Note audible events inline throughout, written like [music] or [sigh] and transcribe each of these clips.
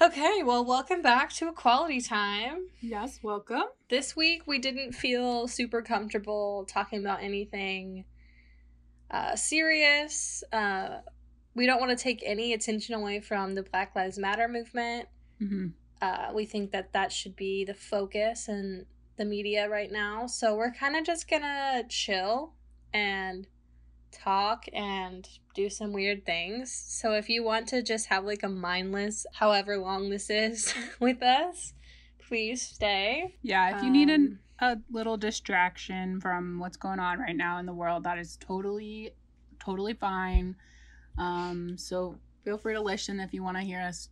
Okay, well, welcome back to Equality Time. Yes, welcome. This week we didn't feel super comfortable talking about anything uh, serious. Uh, we don't want to take any attention away from the Black Lives Matter movement. Mm-hmm. Uh, we think that that should be the focus in the media right now. So we're kind of just gonna chill and talk and do some weird things. So if you want to just have like a mindless, however long this is [laughs] with us, please stay. Yeah, if you need an, Um, a little distraction from what's going on right now in the world, that is totally, totally fine. Um, so feel free to listen if you want to hear us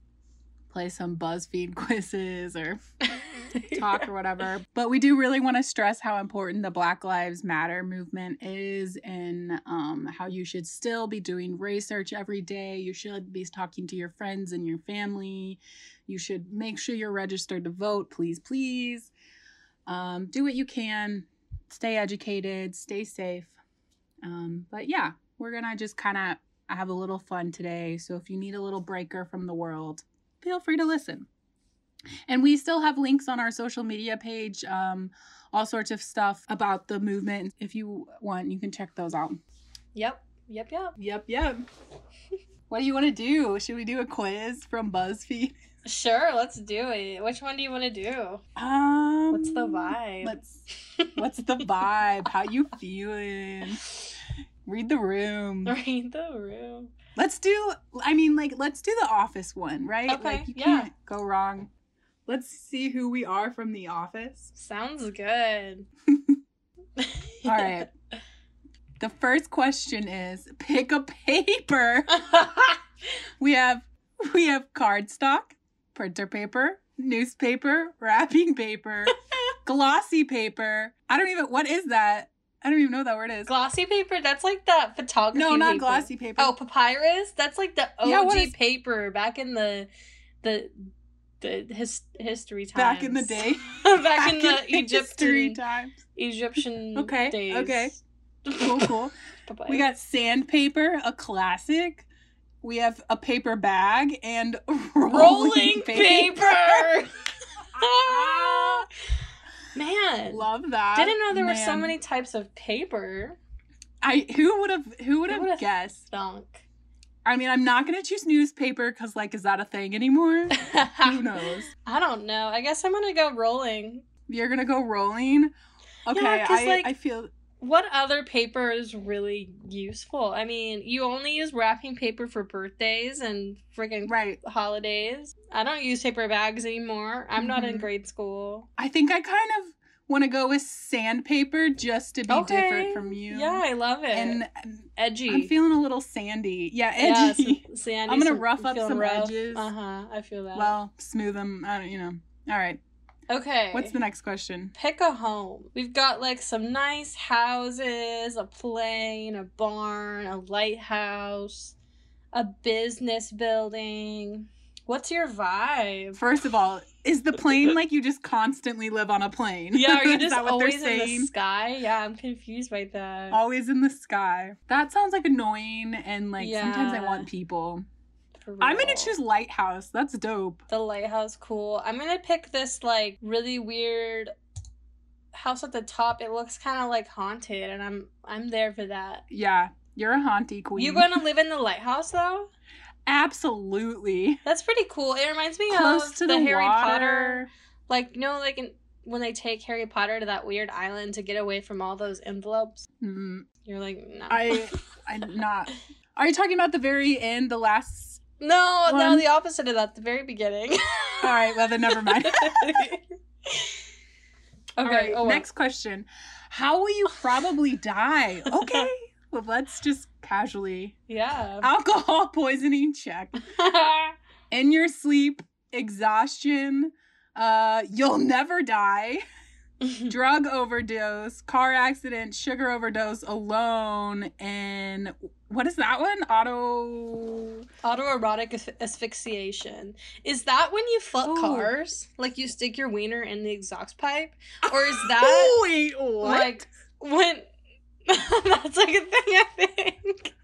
play some BuzzFeed [laughs] quizzes or [laughs] [laughs] talk or whatever. But we do really want to stress how important the Black Lives Matter movement is and um, how you should still be doing research every day. You should be talking to your friends and your family. You should make sure you're registered to vote, please, please. Um, do what you can, stay educated, stay safe. Um, but yeah, we're going to just kind of have a little fun today. So if you need a little breaker from the world, feel free to listen. And we still have links on our social media page, um, all sorts of stuff about the movement. If you want, you can check those out. Yep, yep, yep. Yep, yep. [laughs] what do you want to do? Should we do a quiz from BuzzFeed? [laughs] Sure, let's do it. Which one do you want to do? Um, What's the vibe? Let's. [laughs] What's the vibe? How you feeling? Read the room. Read the room. Let's do. I mean, like, let's do the office one, right? Okay, like, you yeah. can't go wrong. Let's see who we are from the office. Sounds good. [laughs] [laughs] All right. The first question is pick a paper. [laughs] We have we have cardstock, printer paper, newspaper, wrapping paper, glossy paper. I don't even what is that? I don't even know what that word is. glossy paper? That's like that photography. no, not paper. glossy paper. Oh, papyrus? That's like the OG Yeah, is- paper back in the the the his, history times. back in the day. [laughs] back, in the history Egyptian times. Egyptian [laughs] Okay, days. okay. Cool, [laughs] cool. We got sandpaper, a classic. We have a paper bag and rolling, rolling paper. paper. Man, Love that. didn't know there were so many types of paper. I who would have who would have guessed? Thunk. I mean, I'm not gonna choose newspaper because like, is that a thing anymore? [laughs] Who knows? I don't know. I guess I'm gonna go rolling. You're gonna go rolling. Okay, 'cause, I like- I feel What other paper is really useful? I mean, you only use wrapping paper for birthdays and friggin' right. holidays. I don't use paper bags anymore. I'm not in Mhm. grade school. I think I kind of want to go with sandpaper just to be different from you. Yeah, I love it. and edgy. I'm feeling a little sandy. Yeah, Yeah, edgy. [laughs] some- sandy, I'm gonna rough up some rough. edges. Uh-huh. I feel that. well, smooth them. I don't, you know. All right. okay. What's the next question? Pick a home. We've got like some nice houses, a plane, a barn, a lighthouse, a business building. What's your vibe? First of all, is the plane [laughs] like you just constantly live on a plane? Yeah, are [laughs] you Is just that what always they're in the saying? sky? Yeah, I'm confused by that. Always in the sky. That sounds like annoying and like sometimes I want people. I'm gonna choose lighthouse. That's dope. the lighthouse. Cool. I'm gonna pick this like really weird house at the top. It looks kind of like haunted, and I'm I'm there for that. Yeah, you're a haunty queen. You gonna [laughs] live in the lighthouse though? Absolutely. That's pretty cool. It reminds me Close of to the, the, Harry water. Potter, like you know, like in, when they take Harry Potter to that weird island to get away from all those envelopes. Mm, You're like, no, I, I'm [laughs] not. Are you talking about the very end, the last? no, no, the opposite of that. The very beginning. All right, well then never mind. [laughs] okay. All right, oh, well. next question. How will you probably die? Okay, [laughs] let's just casually. Yeah. Alcohol poisoning, check. [laughs] In your sleep, exhaustion. Uh, you'll never die. [laughs] drug overdose, car accident, sugar overdose alone, and what is that one? Auto. Autoerotic as- asphyxiation. Is that when you fuck cars? Like you stick your wiener in the exhaust pipe? Or is that Oh, [laughs] wait, what? like when [laughs] that's like a thing I think.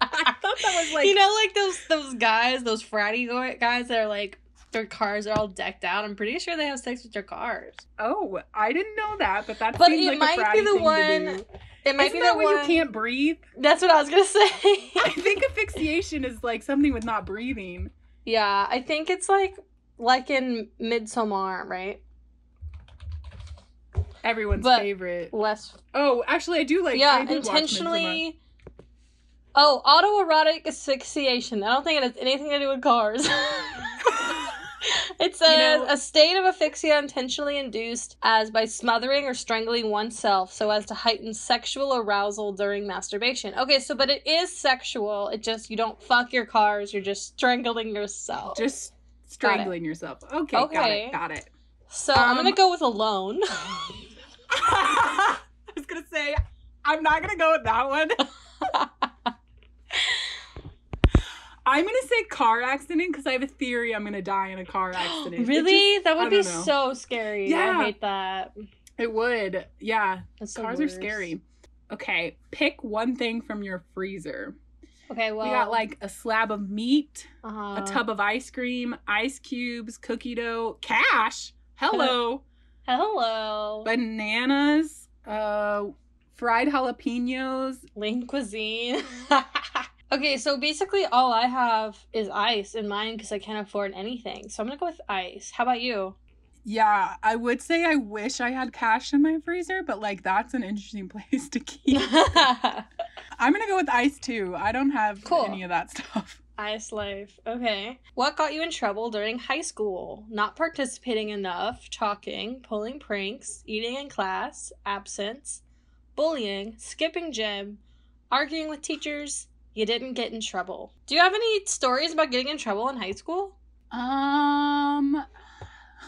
I thought that was like you know, like those those guys, those fratty guys that are like their cars are all decked out. I'm pretty sure they have sex with their cars. Oh, I didn't know that, but that But seems it like might be the one- It might Isn't be that the when one. you can't breathe? That's what I was gonna say. [laughs] I think asphyxiation is like something with not breathing. yeah, I think it's like like in Midsommar, right? Everyone's But- favorite. Less Oh, actually, I do like. I yeah, watch intentionally. Oh, autoerotic asphyxiation. I don't think it has anything to do with cars. [laughs] it [laughs] says know- a state of asphyxia intentionally induced as by smothering or strangling oneself so as to heighten sexual arousal during masturbation. Okay, so but it is sexual. It just you don't fuck your cars. You're just strangling yourself. Just strangling yourself. Okay, got Okay. it. Got it. so I'm gonna um, go with alone. [laughs] [laughs] I was gonna say, I'm not gonna go with that one. [laughs] I'm gonna say car accident because I have a theory I'm gonna die in a car [gasps] accident. Really? just- that would be know. so scary. Yeah. I hate that. It would. Yeah. That's Cars are scary. Okay, pick one thing from your freezer. Okay, well, we got like a slab of meat, uh, a tub of ice cream, ice cubes, cookie dough, cash. Hello. [laughs] Hello, Bananas, uh fried jalapenos. lean cuisine. [laughs] okay, so basically all I have is ice in mine because I can't afford anything. So I'm gonna go with ice. How about you? Yeah, I would say I wish I had cash in my freezer, but like that's an interesting [laughs] place to keep. [laughs] I'm gonna go with ice too. I don't have Cool. any of that stuff. Ice life. Okay. What got you in trouble during high school? Not participating enough, talking, pulling pranks, eating in class, absence, bullying, skipping gym, arguing with teachers. You didn't get in trouble. Do you have any stories about getting in trouble in high school? Um,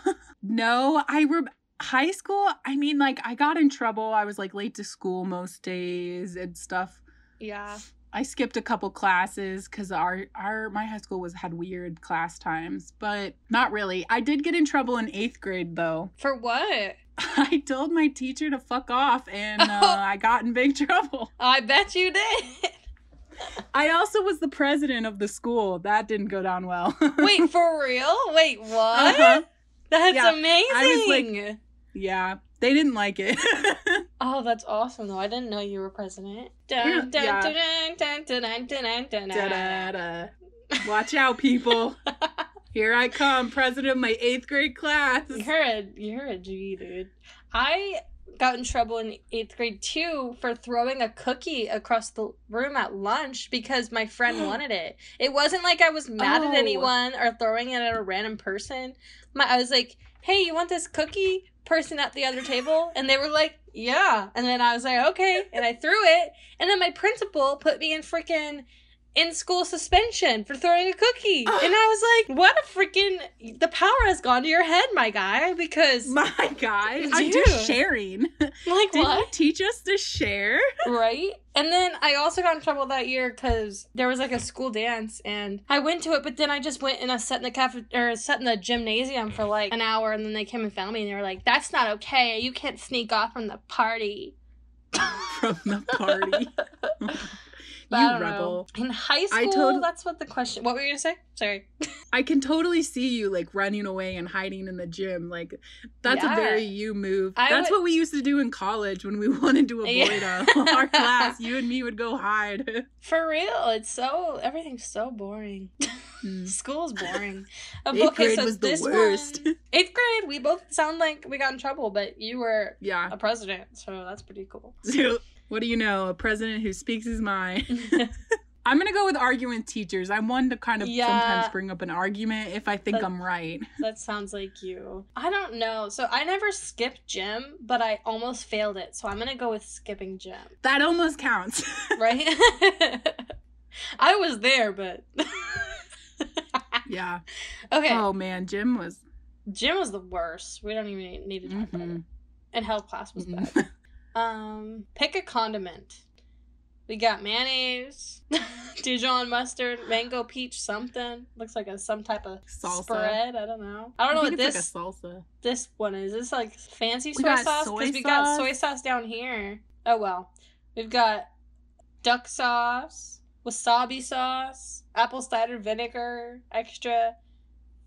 [laughs] no, I re- high school. I mean, like I got in trouble. I was like late to school most days and stuff. Yeah. I skipped a couple classes because our our my high school was had weird class times, but not really. I did get in trouble in eighth grade though. [laughs] For what? I told my teacher to fuck off, and uh, [laughs] I got in big [laughs] trouble. I bet you did. I also was the president of the school. That didn't go down well. Wait, for real? Wait, what? Uh-huh. That's Yeah, amazing. I was Yeah, they didn't like it. Oh, that's awesome though. I didn't know you were president. Dun, dun, yeah. dun, dun, dun, dun, dun, dun, dun, dun. Da-da-da. [laughs] Watch out, people. Here I come, president of my eighth grade class. You're a you're a G, dude. I got in trouble in eighth grade too for throwing a cookie across the room at lunch because my friend [gasps] wanted it. It wasn't like I was mad Oh. at anyone or throwing it at a random person. My I was like, "Hey, you want this cookie?" Person at the other table, and they were like, "Yeah." And then I was like, "Okay," and I threw it, and then my principal put me in freaking in school suspension for throwing a cookie. [gasps] And I was like, what a freaking the power has gone to your head, my guy, because My guy, I'm just sharing. [laughs] like Didn't you teach us to share? [laughs] right? And then I also got in trouble that year because there was like a school dance and I went to it, but then I just went and I sat in the cafe or sat in the gymnasium for like an hour and then they came and found me and they were like, That's not okay. You can't sneak off from the party. [laughs] From the party. I you don't know. rebel. In high I school, told- that's what the question what were you gonna say? Sorry. [laughs] I can totally see you like running away and hiding in the gym. Like that's Yeah. a very you move. I that's would- what we used to do in college when we [laughs] wanted to avoid Yeah. uh, our [laughs] class. You and me would go hide. For real, it's so everything's so boring. Mm. School's boring. Eighth grade was the this worst. one- eighth grade, we both sound like we got in trouble, but you were yeah. a president, so that's pretty cool. So, what do you know? A president who speaks his mind. [laughs] [laughs] I'm gonna go with arguing with teachers. I'm one to kind of Yeah. sometimes bring up an argument if I think But- I'm right. that sounds like you. I don't know. So I never skipped gym, but I almost failed it. So I'm gonna go with skipping gym, That almost counts. [laughs] right? I was there, but yeah. okay. Oh man, Jim was. Gym was the worst. We don't even need to talk about it. Mhm. And health class was bad. Um, pick a condiment. We got mayonnaise, [laughs] Dijon mustard, mango peach, something. Looks like a some type of Salsa. spread. I don't know. I don't know what this like a salsa. this one is. This like fancy soy sauce because we got soy sauce down here. Oh well, we've got duck sauce, wasabi sauce, apple cider vinegar, extra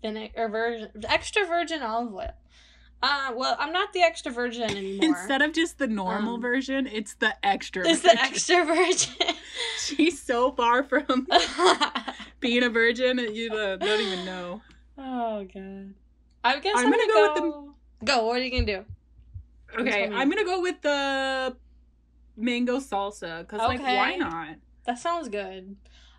vinegar virgin, extra virgin olive oil. Uh, well, I'm not the extra virgin anymore. Instead of just the normal Um, version, it's the extra. it's the virgin. extra virgin. [laughs] She's so far from [laughs] being a virgin, you uh, don't even know. oh god. I guess I'm I'm, gonna gonna, go go. with Go. What are you gonna do? Okay. I'm gonna go with the mango salsa because, like, why not? That sounds good.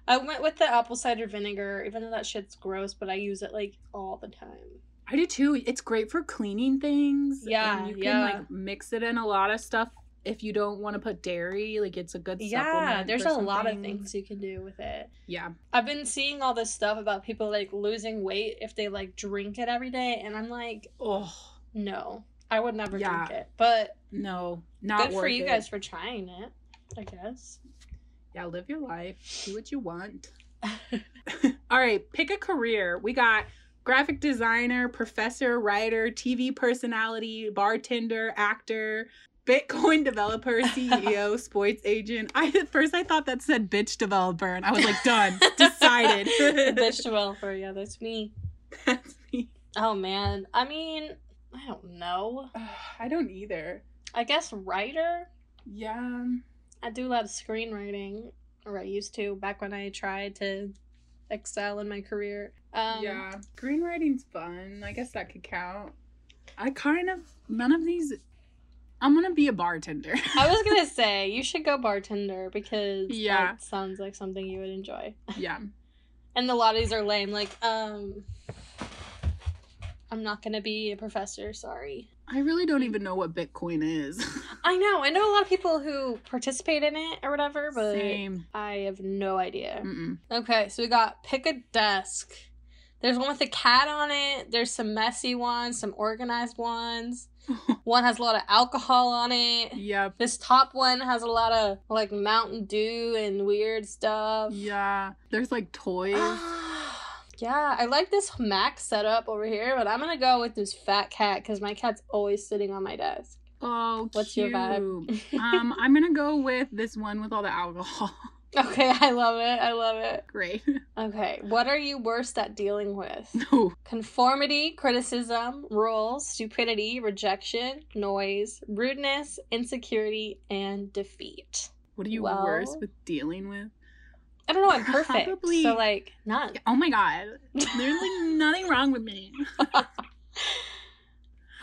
I went with the apple cider vinegar, even though that shit's gross, but I use it like all the time. I do too. It's great for cleaning things. Yeah, and you can yeah. like mix it in a lot of stuff. If you don't want to put dairy, like it's a good Yeah, there's a lot of things you can do with it. Yeah, I've been seeing all this stuff about people like losing weight if they like drink it every day, and I'm like, oh no, I would never Yeah. drink it. But no, not good for you it. guys for trying it, I guess. Yeah, live your life. Do what you want. [laughs] [laughs] All right, pick a career. We got graphic designer, professor, writer, TV personality, bartender, actor, Bitcoin [laughs] developer, CEO, [laughs] sports agent. I at first I thought that said bitch developer, and I was like, done, decided. [laughs] Bitch developer, yeah, that's me. That's me. Oh man, I mean, I don't know. [sighs] I don't either. I guess writer. Yeah. I do a lot of screenwriting, or I used to back when I tried to excel in my career. Um, yeah. Screenwriting's fun. I guess that could count. I kind of none of these. I'm gonna be a bartender. [laughs] I was gonna [laughs] say you should go bartender because Yeah. that sounds like something you would enjoy. [laughs] yeah. And a lot of these are lame. Like, um, I'm not gonna be a professor. Sorry. I really don't even know what Bitcoin is. I know. I know a lot of people who participate in it or whatever, but Same. I have no idea. Mm-mm. Okay, so we got pick a desk. There's one with a cat on it. There's some messy ones, some organized ones. [laughs] One has a lot of alcohol on it. yep. This top one has a lot of like Mountain Dew and weird stuff. Yeah. There's like toys. yeah, I like this Mac setup over here, but I'm gonna go with this fat cat because my cat's always sitting on my desk. Oh, What's your vibe? [laughs] um, I'm gonna go with this one with all the alcohol. [laughs] Okay, [laughs] I love it. I love it. Great. [laughs] Okay, what are you worst at dealing with? [laughs] No. Conformity, criticism, rules, stupidity, rejection, noise, rudeness, insecurity, and defeat. What are you Well- worse with dealing with? I don't know, I'm perfect. Probably- So, like, none. Oh my god. There's like nothing wrong with me.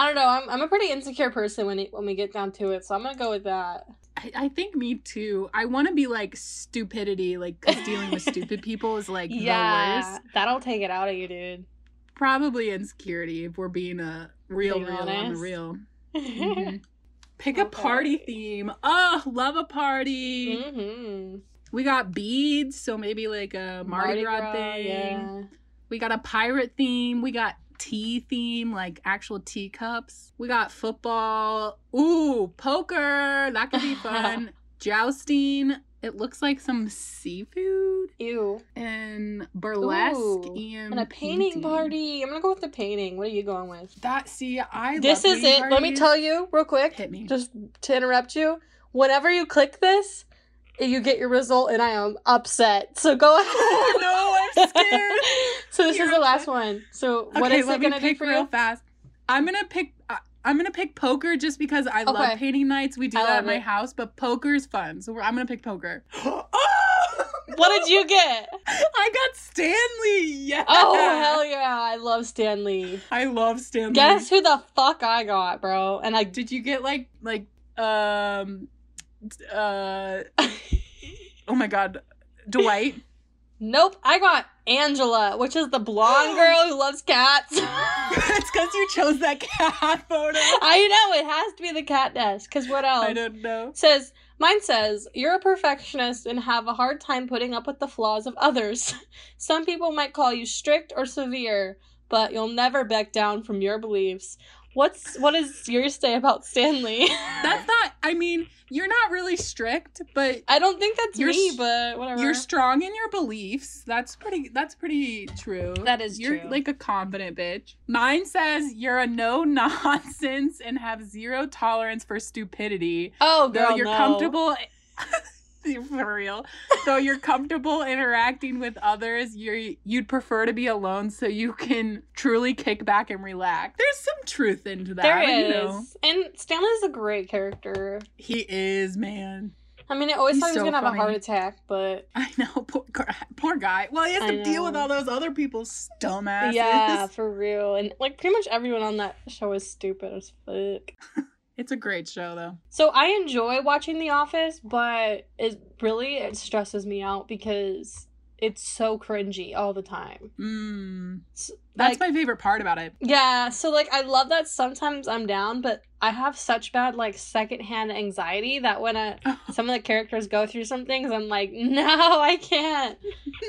I don't know. I'm, I'm a pretty insecure person when it, when we get down to it, so I'm gonna go with that. I, I think me too. I want to be like stupidity, like because dealing with stupid people is like the yeah, worst. that'll take it out of you, dude. Probably insecurity if we're being a real, Being real on the real. [laughs] Mhm. Pick a party theme. Oh, love a party. hmm We got beads, so maybe like a Mardi, Gras, thing. yeah. We got a pirate theme. We got tea theme, like actual teacups. We got football. Ooh, poker. That could be fun. [laughs] Jousting. It looks like some seafood Ew. and burlesque Ooh, and, And a painting party. I'm gonna go with the painting. What are you going with? That see, I this is painting it. Let me tell you real quick. Hit me. Just to interrupt you. Whenever you click this, you get your result, and I am upset. So go [laughs] ahead. Oh, no, [laughs] scared. so this You're is the last upset. one. So what okay, is let it me gonna be pick for real you? fast. I'm gonna pick. Uh, I'm gonna pick poker just because I love painting nights. We do I that at love my house, but poker's fun, so we're, I'm gonna pick poker. [gasps] [gasps] What did you get? I got Stanley. Yeah. Oh hell yeah! I love Stanley. I love Stanley. Guess who the fuck I got, bro? And I Did you get like like um uh [laughs] oh my god Dwight? Nope. I got Angela, which is the blonde [gasps] girl who loves cats. [laughs] it's because you chose that cat photo. [laughs] I know it has to be the cat desk. Cause what else? I don't know. says mine says you're a perfectionist and have a hard time putting up with the flaws of others [laughs] some people might call you strict or severe but you'll never back down from your beliefs what's what does yours say about stanley [laughs] That's not. I mean, you're not really strict, but i don't think that's You're me but whatever you're strong in your beliefs. That's pretty. That's pretty true. That is you're true. like a confident bitch. Mine says you're a no [laughs] nonsense and have zero tolerance for stupidity. oh girl you're no. comfortable. [laughs] [laughs] For real. Though you're comfortable interacting with others, you you'd prefer to be alone so you can truly kick back and relax. There's some truth into that. There you is, know. and Stanley's a great character. He is, man. I mean, I always He's thought he was so gonna have a heart attack, but I know, poor, poor guy. Well, he has I to deal with all those other people's dumbasses. yeah, for real. And like pretty much everyone on that show is stupid as fuck. [laughs] It's a great show, though. So I enjoy watching The Office, but it really it stresses me out because it's so cringy all the time. Mm. That's like- my favorite part about it. Yeah, so like I love that sometimes I'm down, but I have such bad like secondhand anxiety that when I, [laughs] some of the characters go through some things, I'm like, [laughs] no, I can't.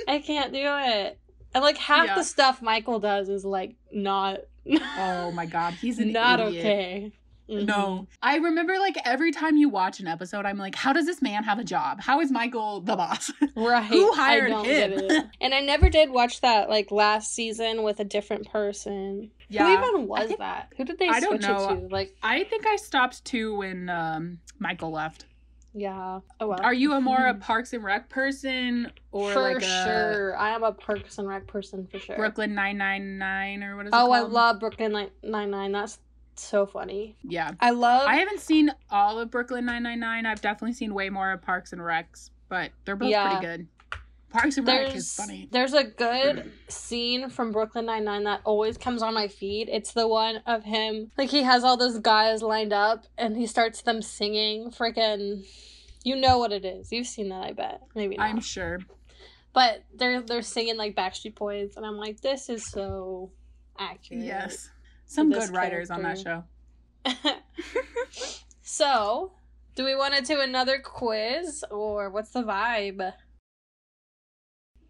I can't do it. And like half Yeah. the stuff Michael does is like not oh my god, he's [laughs] not idiot. okay. No. I remember like every time you watch an episode, I'm like, how does this man have a job? How is Michael the boss? [laughs] Right. Who hired him? [laughs] And I never did watch that like last season with a different person. Yeah. Who even was think- that? Who did they I don't switch know. it to? Like, I think I stopped too when um, Michael left. yeah. Oh well. Are you a more a Parks and Rec person or for like sure. I am a Parks and Rec person for sure. Brooklyn Nine Nine Nine or what is it oh, called? I love Brooklyn Nine Nine. That's so funny. Yeah, I love. I haven't seen all of Brooklyn Nine Nine Nine. I've definitely seen way more of Parks and Recs, but they're both Yeah. pretty good. Parks and Rec is there's funny. there's a good scene from Brooklyn Nine Nine that always comes on my feed. It's the one of him like he has all those guys lined up and he starts them singing. Freaking, you know what it is. You've seen that, I bet. Maybe not. I'm sure. But they're they're singing like Backstreet Boys, and I'm like, this is so accurate. Yes, some good writers on that show. [laughs] [laughs] so, do we want to do another quiz, or what's the vibe?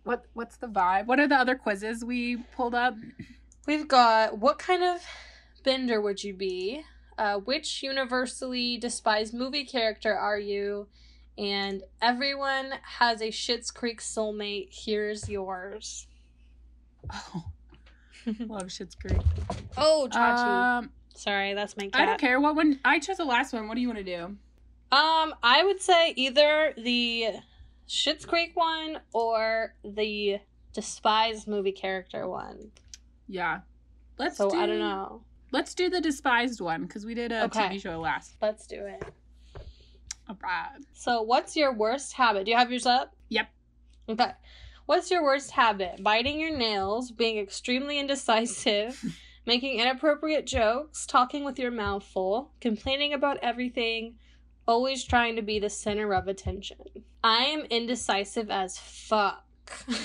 What What's the vibe? What are the other quizzes we pulled up? We've got what kind of bender would you be? Uh, which universally despised movie character are you? And everyone has a Schitt's Creek soulmate. Here's yours. Oh, [laughs] love Schitt's Creek. Oh, Chachi. Um, Sorry, that's my I don't care what one. I chose the last one. What do you want to do? Um, I would say either the Schitt's Creek one or the despised movie character one. Yeah, let's. so do, I don't know. Let's do the despised one because we did a Okay. TV show last. Let's do it. All right. So, what's your worst habit? Do you have yours up? Yep. Okay. What's your worst habit? Biting your nails, being extremely indecisive, [laughs] making inappropriate jokes, talking with your mouth full, complaining about everything, always trying to be the center of attention. I am indecisive as fuck. [laughs]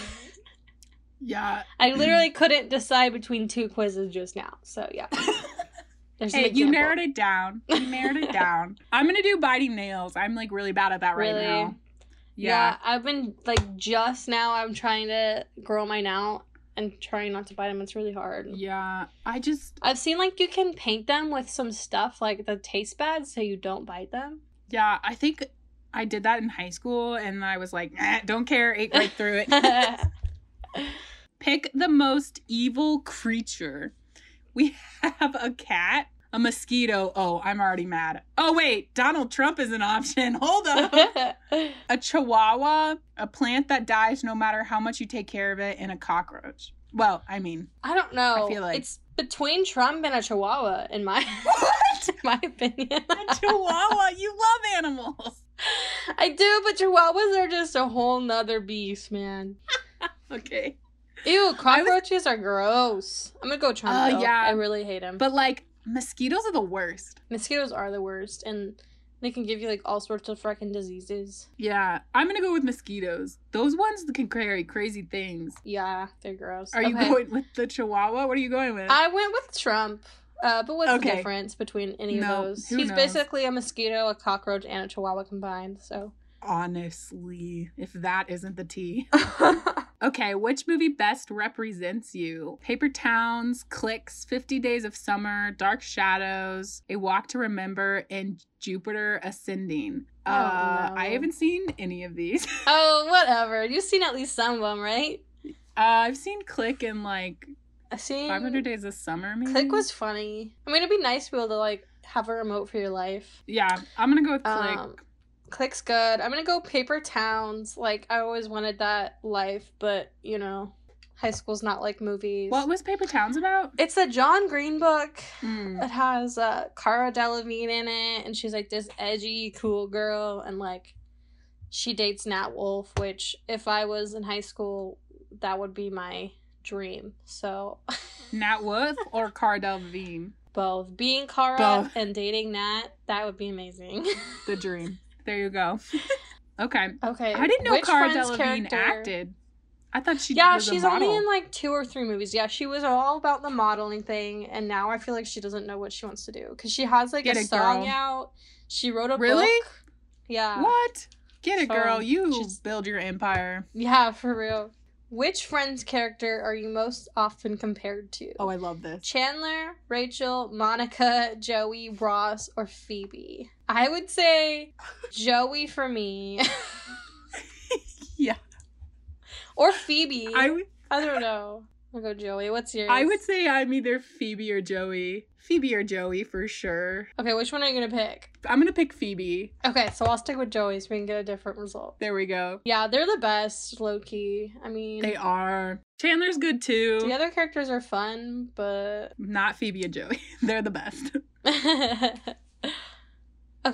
Yeah. I literally couldn't decide between two quizzes just now. So, yeah. [laughs] There's Hey, you narrowed it down. You narrowed it down. I'm gonna do biting nails. I'm like really bad at that right Really? now. Yeah. Yeah. I've been like just now. I'm trying to grow mine out and trying not to bite them. It's really hard. Yeah. I just. I've seen like you can paint them with some stuff like the taste bad so you don't bite them. Yeah. I think I did that in high school, and I was like, eh, don't care. Ate right through it. [laughs] Pick the most evil creature. We [laughs] have a cat, a mosquito. Oh, I'm already mad. Oh, wait. Donald Trump is an option. [laughs] Hold up. [laughs] a chihuahua, a plant that dies no matter how much you take care of it, and a cockroach. Well, I mean, I don't know. I feel like- it's between Trump and a Chihuahua in my [laughs] what? in my opinion. A chihuahua. You love animals. I do, but Chihuahuas are just a whole nother beast, man. Okay. Ew, cockroaches are gross. I'm gonna go Trump. Uh, yeah. I really hate them. But like, mosquitoes are the worst. Mosquitoes are the worst, and they can give you like all sorts of freaking diseases. Yeah, I'm gonna go with mosquitoes. Those ones can carry crazy things. Yeah, they're gross. Are you going with the chihuahua? What are you going with? I went with Trump. Uh, but what's the difference between any No, of those? He's knows? basically a mosquito, a cockroach, and a chihuahua combined. So. Honestly, if that isn't the tea. [laughs] Okay, which movie best represents you? Paper Towns, Clicks, 50 Days of Summer, Dark Shadows, A Walk to Remember, and Jupiter Ascending. Oh, uh, no. I haven't seen any of these. uh, [laughs] oh, whatever. You've seen at least some of them, right? I've seen Click and like I've seen. 500 Days of Summer, maybe. Click was funny. I mean, it'd be nice to be able to like have a remote for your life. Yeah, I'm gonna go with Click. Um, Click's good. I'm gonna go Paper Towns. Like I always wanted that life, but you know, high school's not like movies. What was Paper Towns about? It's a John Green book. Mm. It has uh, Cara Delevingne in it, and she's like this edgy, cool girl, and like she dates Nat Wolff, which if I was in high school, that would be my dream. So [laughs] Nat Wolff or Cara Delevingne? both being Cara Both. and dating Nat, that would be amazing. [laughs] The dream. There you go. [laughs] okay. okay, I didn't know which Cara Friends Delevingne character- acted. I thought she yeah, was a she's model. only in like two or three movies. Yeah, she was all about the modeling thing, and now I feel like she doesn't know what she wants to do because she has like Get a it, song girl. out. She wrote a Really? book. Yeah. What? Get it, So, girl. You she's- build your empire. Yeah, for real. Which Friends character are you most often compared to? Oh, I love this. Chandler, Rachel, Monica, Joey, Ross, or Phoebe? I would say Joey for me. [laughs] Yeah. or Phoebe. I would I don't know. I'll go Joey. What's yours? I would say I'm either Phoebe or Joey. Phoebe or Joey for sure. Okay, which one are you gonna pick? I'm gonna pick Phoebe. Okay, so I'll stick with Joey so we can get a different result. There we go. Yeah, they're the best, low key. I mean, They are. Chandler's good too. the other characters are fun, but Not Phoebe and Joey. [laughs] They're the best. [laughs]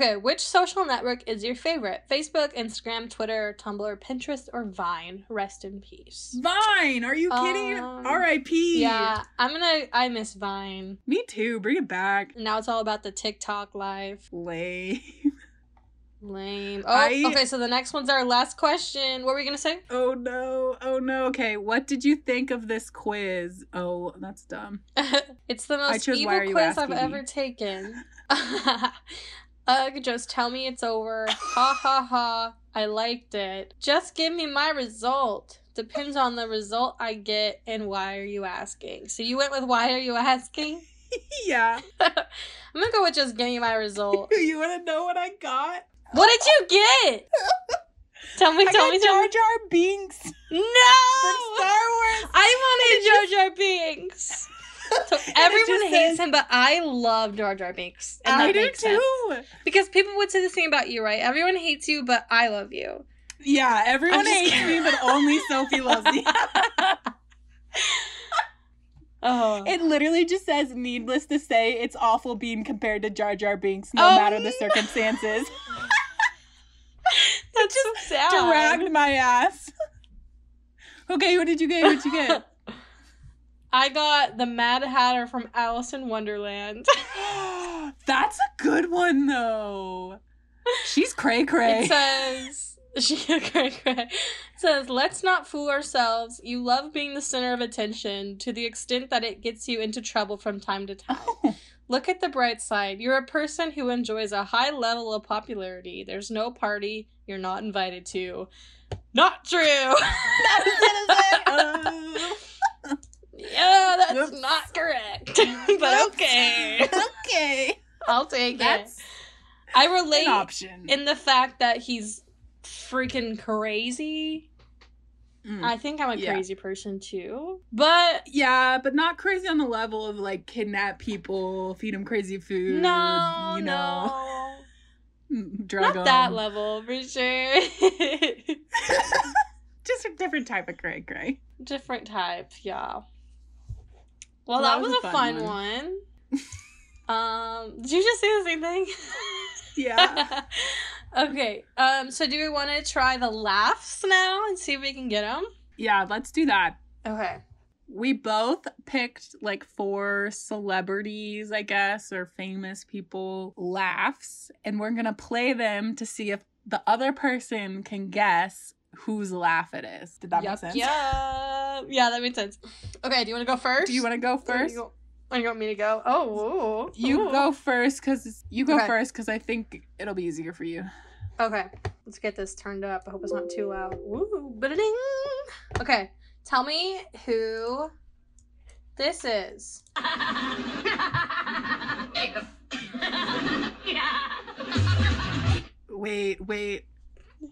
okay, which social network is your favorite? Facebook, Instagram, Twitter, Tumblr, Pinterest, or Vine? Rest in peace. Vine. Are you kidding? Um, R.I.P. Yeah, I'm gonna. I miss Vine. Me too. Bring it back. Now it's all about the TikTok live. Lame. [laughs] Lame. Oh, I- okay. So the next one's our last question. What were we gonna say? Oh no. Oh no. Okay. What did you think of this quiz? Oh, that's dumb. [laughs] it's the I most chose evil Why Are You quiz I've Me? ever taken. [laughs] Ugh, just tell me it's over. Ha ha ha. I liked it. Just give me my result. Depends on the result I get and why are you asking? So you went with why are you asking? [laughs] yeah. [laughs] I'm gonna go with just give me my result. [laughs] You want to know what I got? What did you get? Tell me, I tell me, Jar. Jar Binks No! from Star Wars. I wanted Jar Jar Binks. So everyone hates says- him, but I love Jar Jar Binks. And I do sense. too. Because people would say the same about you, right? Everyone hates you, but I love you. Yeah, everyone hates kidding. me, but only Sophie loves me. [laughs] Oh. it literally just says, needless to say, it's awful being compared to Jar Jar Binks, no Oh, matter the circumstances. [laughs] That's so sad. Dragged my ass. okay, what did you get? What did you get? [laughs] I got the Mad Hatter from Alice in Wonderland. [laughs] [gasps] That's a good one, though. She's cray cray. It says [laughs] she [laughs] cray cray. Says, "Let's not fool ourselves. You love being the center of attention to the extent that it gets you into trouble from time to time. Oh. Look at the bright side. You're a person who enjoys a high level of popularity. There's no party you're not invited to. Not true. Oh. Yeah, that's Whoops. not correct. [laughs] but okay, [laughs] okay. I'll take That's it. I relate an option. in the fact that he's freaking crazy. Mm. I think I'm a Yeah. crazy person too. But Yeah, but not crazy on the level of like kidnap people, feed them crazy food. no, you know, no. [laughs] drug Not that 'em. level for sure. Just a different type of cray cray. Different type, yeah. Well, Well, that, was, a fun, one. one. [laughs] um, did you just say the same thing? Yeah. [laughs] okay. Um. So, do we want to try the laughs now and see if we can get them? yeah, let's do that. Okay. We both picked like four celebrities, I guess, or famous people laughs, and we're gonna play them to see if the other person can guess whose laugh it is. Did that yep, make sense? Yeah. Yeah, that makes sense. Okay. Do you want to go first? Do you want to go first? You, or you want me to go? Oh. ooh, You ooh. go first because you go Okay. first because I think it'll be easier for you. Okay, let's get this turned up. I hope it's not too loud. Woo, ba-da-ding. Okay, tell me who this is. [laughs] Wait, wait,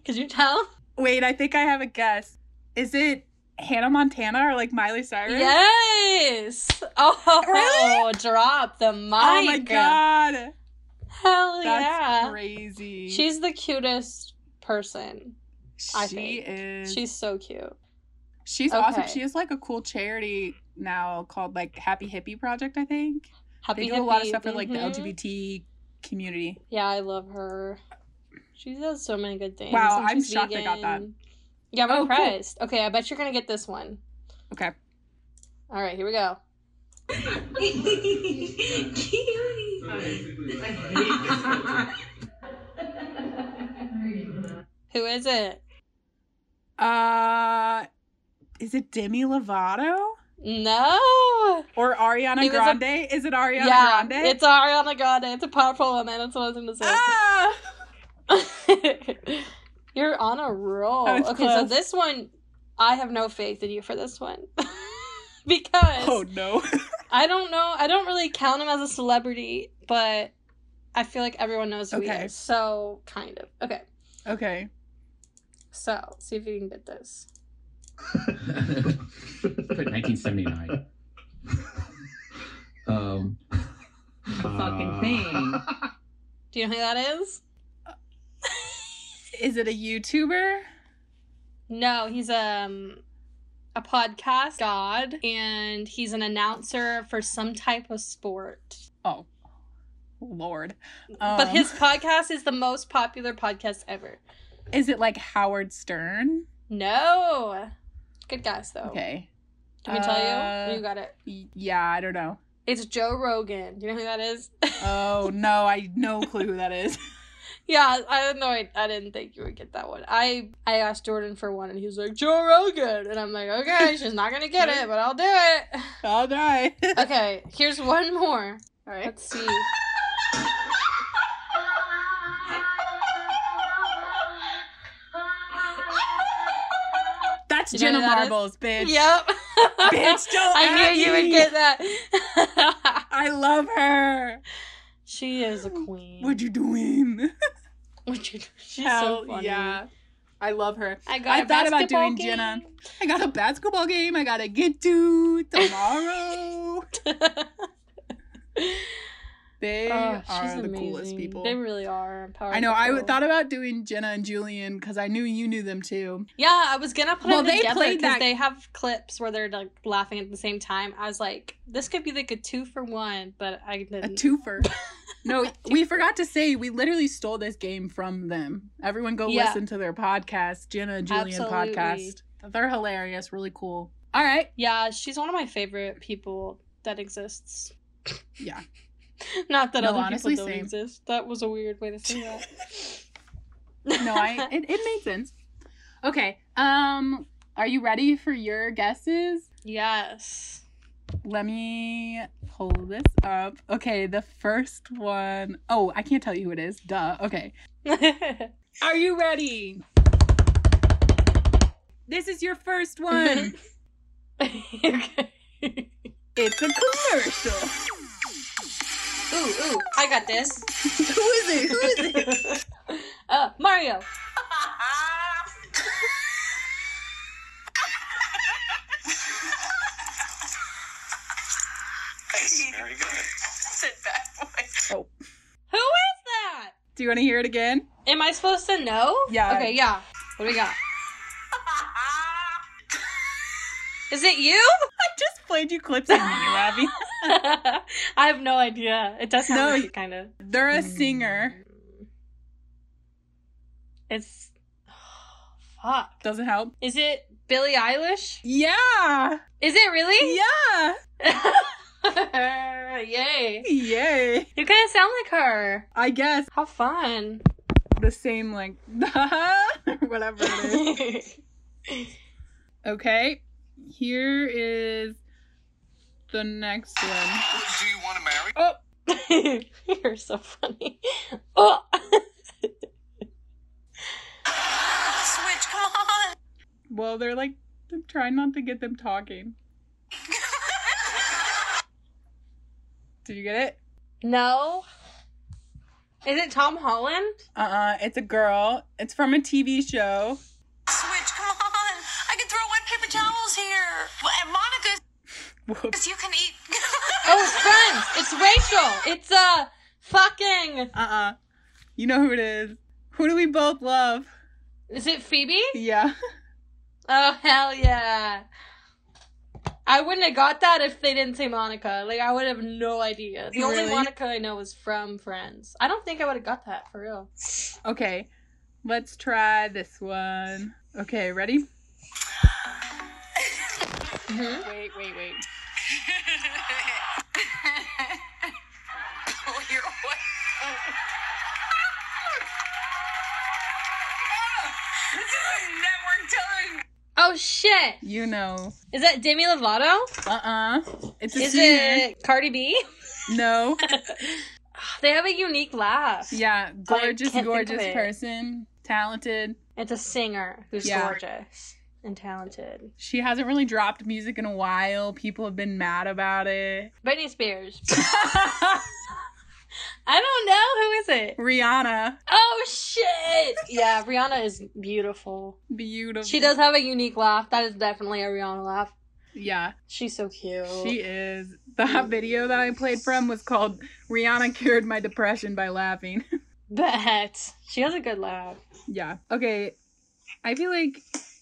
Could you tell? Wait! I think I have a guess. Is it Hannah Montana or like Miley Cyrus? Yes. Oh, Really? drop the mic. Oh my god! Hell yeah. That's yeah. crazy. She's the cutest person. I she think. is. She's so cute. she's awesome. She has like a cool charity now called like Happy Hippie Project. I think Happy they do a lot of hippie. stuff for like the Mhm. LGBT community. Yeah, I love her. She does so many good things. Wow, I'm shocked I got that. Yeah, I'm Oh, cool. Okay, I bet you're gonna get this one. Okay. All right, here we go. [laughs] Who is it? Uh, is it Demi Lovato No. or Ariana was a- Grande? is it Ariana yeah, Grande? it's Ariana Grande. It's a powerful woman. That's what I was gonna say. ah! [laughs] You're on a roll. That was Okay, so this one, I have no faith in you for this one. [laughs] because Oh no. [laughs] I don't know. I don't really count him as a celebrity, but I feel like everyone knows who he is. So, kind of. Okay, okay. so see if you can get this. Put 1979. um, fucking thing. Do you know who that is? Is it a YouTuber? No, he's um a podcast god, and he's an announcer for some type of sport. Oh, Lord. but Um, his podcast is the most popular podcast ever. Is it like Howard Stern? No, good guess though. Okay. Can we tell Uh, you? You got it. Yeah, I don't know. It's Joe Rogan. Do you know who that is? Oh [laughs] no, I no clue who that is. [laughs] yeah, I don't know. I, I didn't think you would get that one. I I asked Jordan for one, and he was like Joe Rogan, and I'm like, okay, [laughs] she's not gonna get it, but I'll do it. [laughs] I'll die. [laughs] Okay, here's one more. All right. Let's see. That's You Jenna that is? Marbles, bitch. Yep. Bitch, don't I knew you would get that. I love her. she is a queen. What you doing? [laughs] You- She's Hell so funny. yeah. I love her. I got I thought about doing game. Jenna. I got a basketball game I gotta get to tomorrow. [laughs] [laughs] they Oh, are the coolest people. They really are. I know. I thought about doing Jenna and Julian because I knew you knew them too. Yeah, I was gonna put Well, them they together because that- they have clips where they're like laughing at the same time. I was like, this could be like a two for one, but I didn't. [laughs] A twofer. No, we forgot to say we literally stole this game from them. Everyone go Yeah. listen to their podcast, Jenna and Julian Absolutely. podcast. They're hilarious, really cool. All right. Yeah, she's one of my favorite people that exists. Yeah. [laughs] [laughs] Not that No, other honestly, people don't same. exist. That was a weird way to say that. [laughs] No, I [laughs] it, it made sense. Okay. Um are you ready for your guesses? yes. Let me pull this up. Okay, the first one oh I can't tell you who it is. Duh. Okay. Are you ready? This is your first one. okay. it's a commercial. Ooh, ooh, I got this. [laughs] who is it? Who is it? [laughs] uh, Mario. Very good. Sit back, boy. Oh. Who is that? Do you want to hear it again? Am I supposed to know? Yeah. Okay, yeah. What do we got? [laughs] Is it you? I just played you clips of me, Ravi. [laughs] I have no idea. It does sound No, like kind of. They're a hmm. singer. It's. [sighs] fuck. Does it help. Is it Billie Eilish? Yeah. Is it really? Yeah. [laughs] Yay. Yay. You kind of sound like her. I guess How fun. the same like [laughs] whatever it is. Okay. Here is the next one. Do you want to marry? Oh, [laughs] You're so funny. Oh. [laughs] Switch, come on. well, they're like I'm trying not to get them talking. [laughs] Did you get it? no. Is it Tom Holland? Uh-uh, it's a girl. It's from a TV show. Switch, come on. I can throw wet paper towels here. Well, and Monica, Whoops. you can eat. [laughs] Oh, it's Friends. It's Rachel. It's uh Fucking. Uh uh You know who it is. Who do we both love? Is it Phoebe? Yeah. [laughs] Oh hell yeah. I wouldn't have got that if they didn't say Monica. Like I would have no idea. The only Monica I know is from Friends. I don't think I would have got that for real. Okay. Let's try this one. Okay, ready? Mhm. Wait, wait, wait. Oh, you're what? This is network telling. Oh shit! You know. Is that Demi Lovato? Uh-uh. It's a Is singer. it Cardi B? [laughs] No. [sighs] they have a unique laugh. Yeah, gorgeous, can't think of gorgeous person. Talented. It's a singer who's Yeah. gorgeous and talented. She hasn't really dropped music in a while. People have been mad about it. Britney Spears. [laughs] I don't know who is it. Rihanna. Oh shit! Yeah, Rihanna is beautiful. Beautiful. She does have a unique laugh. That is definitely a Rihanna laugh. Yeah, She's so cute. she is. That video that I played from was called Rihanna Cured My Depression by Laughing. [laughs] Bet. She has a good laugh. yeah. Okay. I feel like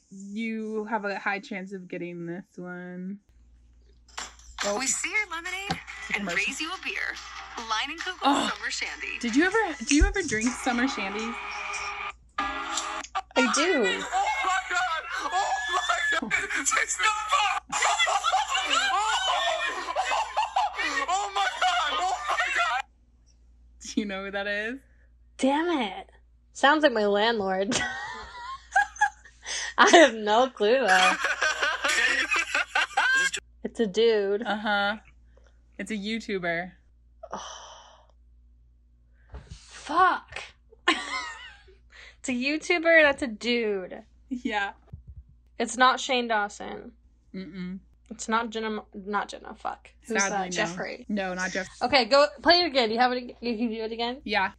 you have a high chance of getting this one. Oh, We see your lemonade and commercial. raise you a beer. Leinenkugel Oh. Summer Shandy. did you ever do you ever drink summer shandies? I do. Oh my god! Oh my god! Oh. Taste it. Oh, oh my god! Oh my god! Do you know who that is? Damn it. Sounds like my landlord. [laughs] [laughs] I have no clue though. [laughs] It's a dude. Uh-huh. It's a YouTuber. Oh. [sighs] Fuck. [laughs] it's a YouTuber that's a dude. Yeah. It's not Shane Dawson. Mm-mm. It's not Jenna. Not Jenna. Fuck. Who's Sadly, that? no. Jeffrey. No, not Jeff. Okay, go play it again. You have it. You can do it again. Yeah.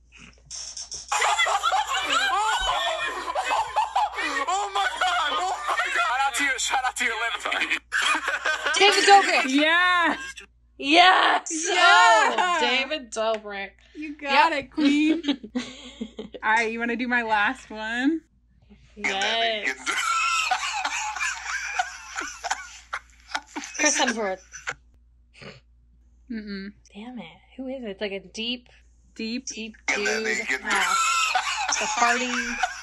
Oh my god! Oh my god! [laughs] Shout out to you! Shout out to your liver. David Dobrik. [laughs] Yeah. Yes. Yeah. Oh, David Dobrik. You got it, queen. [laughs] All right, you want to do my last one? Yes. Chris Hemsworth. Mm-mm. Damn it. Who is it? It's like a deep, Deep. deep dude. naked. Wow. The party. Fuck.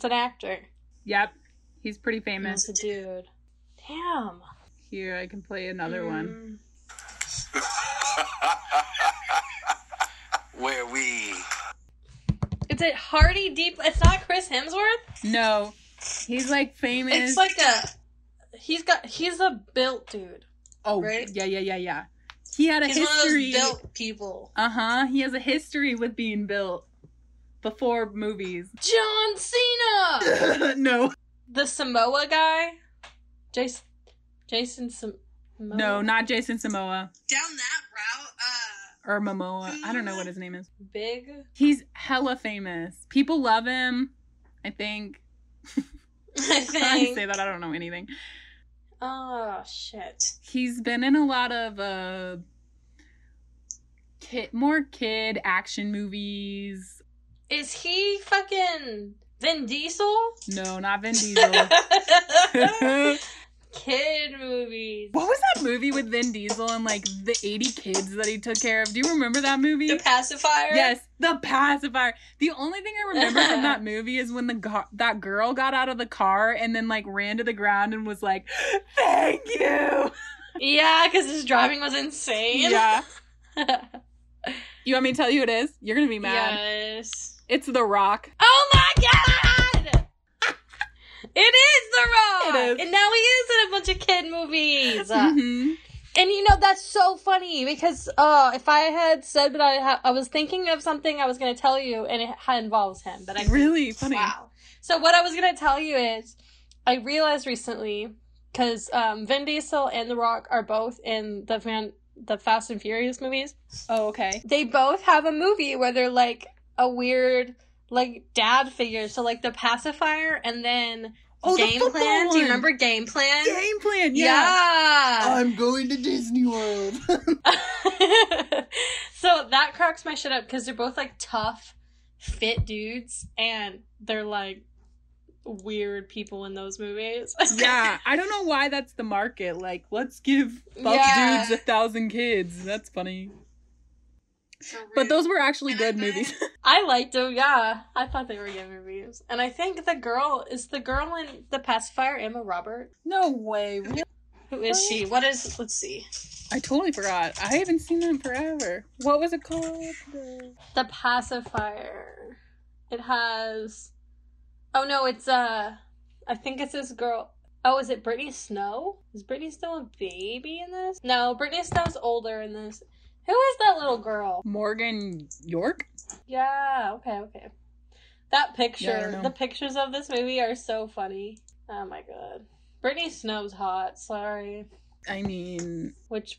It's an actor. Yep. He's pretty famous. It's a dude. Damn. Here, I can play another one. Mm. [laughs] Where we? Is it Hardy Deep? It's not Chris Hemsworth. No. He's like famous. It's like a. He's got. He's a built dude. oh, right? yeah, yeah, yeah, yeah. He had a He's one of history. built people. Uh huh. He has a history with being built before movies. [laughs] John Cena. no, the Samoa guy. Jason. Jason Sam- Samoa. no, not Jason Samoa Down that route, uh, or Momoa. I don't know what his name is. Big. He's hella famous. People love him. I think. [laughs] I [laughs] I say that I don't know anything. Oh shit. He's been in a lot of uh kid more kid action movies. Is he fucking Vin Diesel? No, not Vin [laughs] Diesel. [laughs] Kid movies. what was that movie with Vin Diesel and like the 80 kids that he took care of? Do you remember that movie? The pacifier. Yes, the pacifier. The only thing I remember from that [laughs] movie is when the go- that girl got out of the car and then like ran to the ground and was like, "Thank you." Yeah, because his driving was insane. Yeah. You want me to tell you who it is? You're gonna be mad. yes. It's The Rock. Oh my god! It is The Rock! It is. And now he is in a bunch of kid movies. [laughs] Mhm. And you know that's so funny because uh, if I had said that I ha- I was thinking of something I was going to tell you and it involves him, but I Really funny. wow. So what I was going to tell you is I realized recently because um, Vin Diesel and The Rock are both in the fan the Fast and Furious movies. Oh, okay. They both have a movie where they're like a weird like dad figure. So like the pacifier and then Oh, Game football Plan. Do you remember Game Plan? Game Plan? Yeah. Yeah. I'm going to Disney World. [laughs] [laughs] so that cracks my shit up because they're both like tough, fit dudes, and they're like weird people in those movies. [laughs] yeah, I don't know why that's the market. Like, let's give buff Yeah. dudes a thousand kids. That's funny. But those were actually good movies. [laughs] I liked them. Yeah, I thought they were good movies, and I think the girl is the girl in the pacifier Emma Robert. no way. Really? Who is she? What is? Let's see. I totally forgot. I haven't seen them forever. What was it called? The- The pacifier. It has. Oh no, it's uh. I think it's this girl. Oh, is it Brittany Snow? Is Brittany Snow a baby in this? No, Brittany Snow's older in this. Who is that little girl? Morgan York? Yeah, okay, okay. That picture, don't the pictures of this movie are so funny. Oh my god. Brittany Snow's hot, sorry. I mean, Which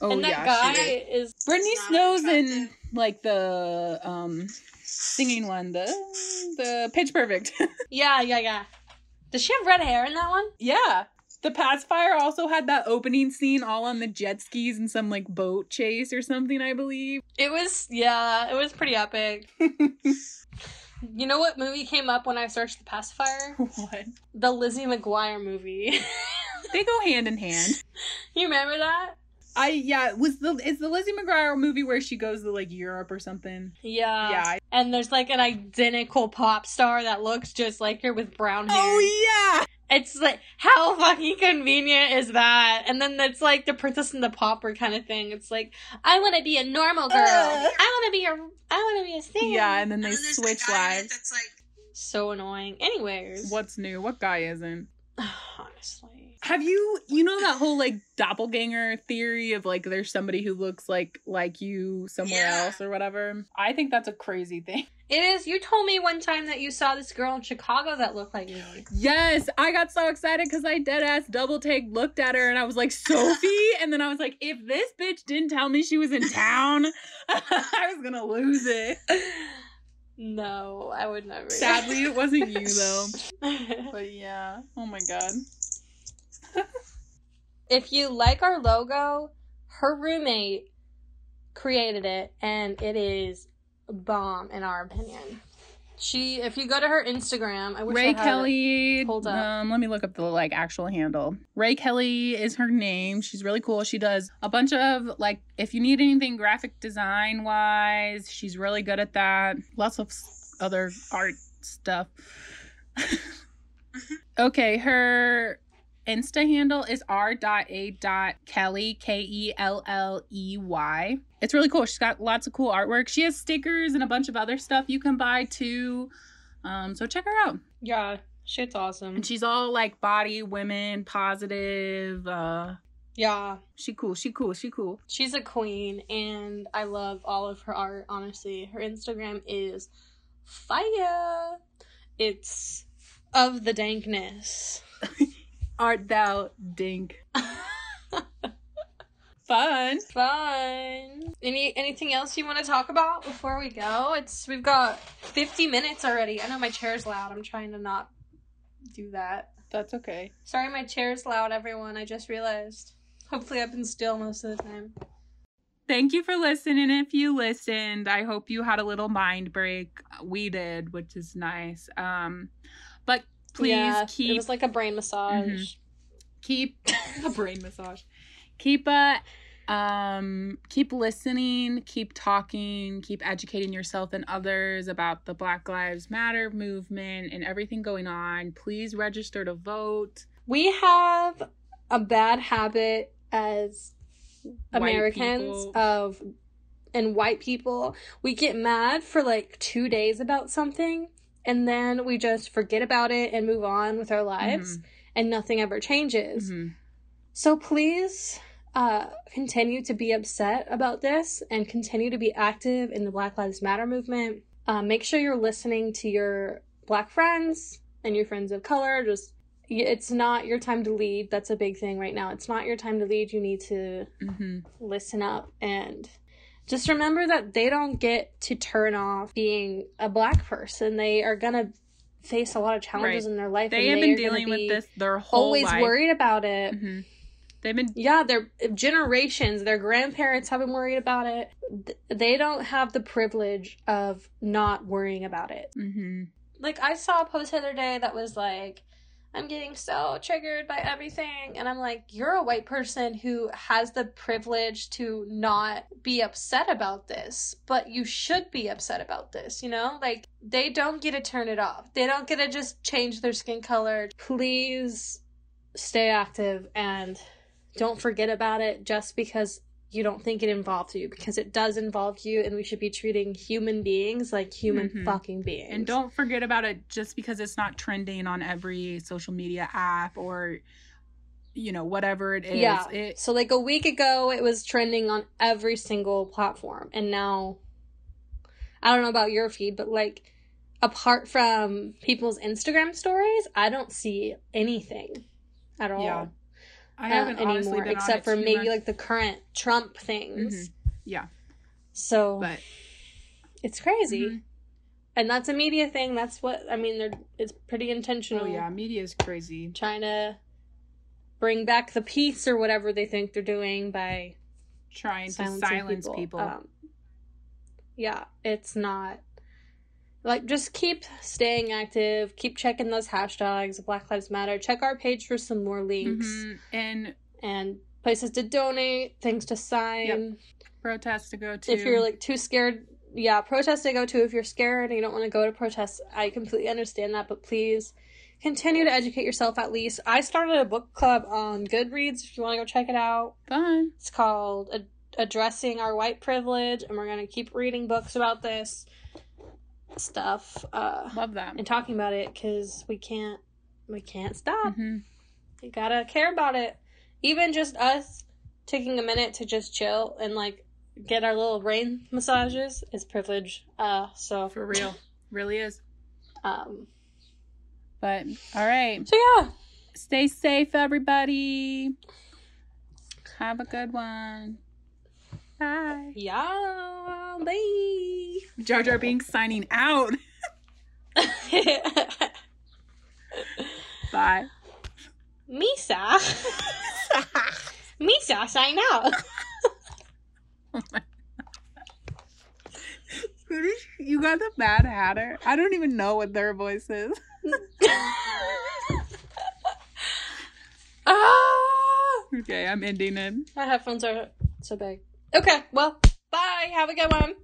oh and that yeah, guy is. is Brittany Snow's in like the um singing one, the the Pitch Perfect. [laughs] Yeah, yeah, yeah. Does she have red hair in that one? yeah. The pacifier also had that opening scene all on the jet skis and some like boat chase or something, I believe. It was yeah, it was pretty epic. [laughs] You know what movie came up when I searched the pacifier? [laughs] what? The Lizzie McGuire movie. [laughs] They go hand in hand. you remember that? I yeah, was the is the Lizzie McGuire movie where she goes to like Europe or something? Yeah. yeah. And there's like an identical pop star that looks just like her with brown hair. Oh yeah. It's like how fucking convenient is that? And then it's like the Princess and the Pauper kind of thing. It's like I want to be a normal girl. Uh. I want to be a I want to be a singer. Yeah, and then they switch lives. That's like so annoying. Anyways, What's new? What guy isn't? [sighs] honestly. Have you you know that whole like doppelganger theory of like there's somebody who looks like like you somewhere Yeah. else or whatever? I think that's a crazy thing. It is. You told me one time that you saw this girl in Chicago that looked like me. Yes, I got so excited because I dead ass double take looked at her and I was like Sophie, [laughs] and then I was like, if this bitch didn't tell me she was in town, [laughs] I was gonna lose it. No, I would never. Sadly, it wasn't you [laughs] though. But yeah, oh my god. if you like our logo, her roommate created it, and it is bomb in our opinion. She, if you go to her Instagram, I wish I Ray had. Kelley. Hold up. Um, let me look up the like actual handle. Ray Kelley is her name. She's really cool. She does a bunch of like if you need anything graphic design wise, she's really good at that. Lots of other art stuff. okay, her Insta handle is r.a.kelley, K E L L E Y. It's really cool. She's got lots of cool artwork. She has stickers and a bunch of other stuff you can buy too. Um, so check her out. Yeah, shit's awesome. And she's all like body, women, positive. Uh, Yeah, she cool. She cool. She cool. she's a queen, and I love all of her art. Honestly, her Instagram is fire. It's of the dankness. [laughs] Art thou dink. [laughs] Fun. Fun. Any anything else you want to talk about before we go? It's we've got 50 minutes already. I know my chair's loud. I'm trying to not do that. That's okay. Sorry my chair's loud, everyone. I just realized. Hopefully I've been still most of the time. Thank you for listening. If you listened, I hope you had a little mind break. We did, which is nice. Um, but please Yeah, keep It was like a brain massage. Mhm. keep [laughs] a brain massage. Keep uh um keep listening, keep talking, keep educating yourself and others about the Black Lives Matter movement and everything going on. Please register to vote. We have a bad habit as White Americans people. of and white people. We get mad for like 2 days about something and then we just forget about it and move on with our lives and nothing ever changes. Mhm. So please uh, continue to be upset about this and continue to be active in the Black Lives Matter movement. Uh, make sure you're listening to your black friends and your friends of color. Just it's not your time to lead. That's a big thing right now. It's not your time to lead. You need to Mhm. listen up and just remember that they don't get to turn off being a black person. They are gonna face a lot of challenges Right. in their life. They have been are gonna dealing with this their whole life. Always life. worried about it. Mhm. They've been Yeah, their generations, their grandparents have been worried about it. They don't have the privilege of not worrying about it. hmm Like I saw a post the other day that was like, I'm getting so triggered by everything. And I'm like, you're a white person who has the privilege to not be upset about this, but you should be upset about this, you know? Like, they don't get to turn it off. They don't get to just change their skin color. Please stay active and don't forget about it just because you don't think it involves you, because it does involve you, and we should be treating human beings like human Mhm. fucking beings. And don't forget about it just because it's not trending on every social media app or you know whatever it is. Yeah. It So like a week ago it was trending on every single platform and now I don't know about your feed but like apart from people's Instagram stories, I don't see anything at all. Yeah. I uh, haven't honestly anymore except for maybe much, like the current Trump things. Mhm. Yeah. So but it's crazy. Mhm. And that's a media thing. That's what I mean they're it's pretty intentional. oh yeah, media is crazy. Trying to bring back the peace or whatever they think they're doing by Trying to silence people. Um, yeah, it's not like just keep staying active, keep checking those hashtags, Black Lives Matter. Check our page for some more links Mhm. And and places to donate, things to sign. protests to go to. If you're like too scared, yeah, protests to go to. If you're scared and you don't want to go to protests, I completely understand that, but please continue to educate yourself at least. I started a book club on Goodreads if you want to go check it out. fun. It's called Ad- Addressing Our White Privilege, and we're going to keep reading books about this stuff uh, Love that. and talking about it because we can't we can't stop. hmm You gotta care about it. Even just us taking a minute to just chill and like get our little brain massages is privilege. Uh, so For real. really is. um, But all right. so yeah, Stay safe, everybody. Have a good one. Bye. yeah, bye. Jar Jar Binks signing out. [laughs] Bye. Misa, Misa, [laughs] sign out. [laughs] You got the Mad Hatter? I don't even know what their voice is. ah, Okay, I'm ending it. my headphones are so big. Okay, well, bye. Have a good one.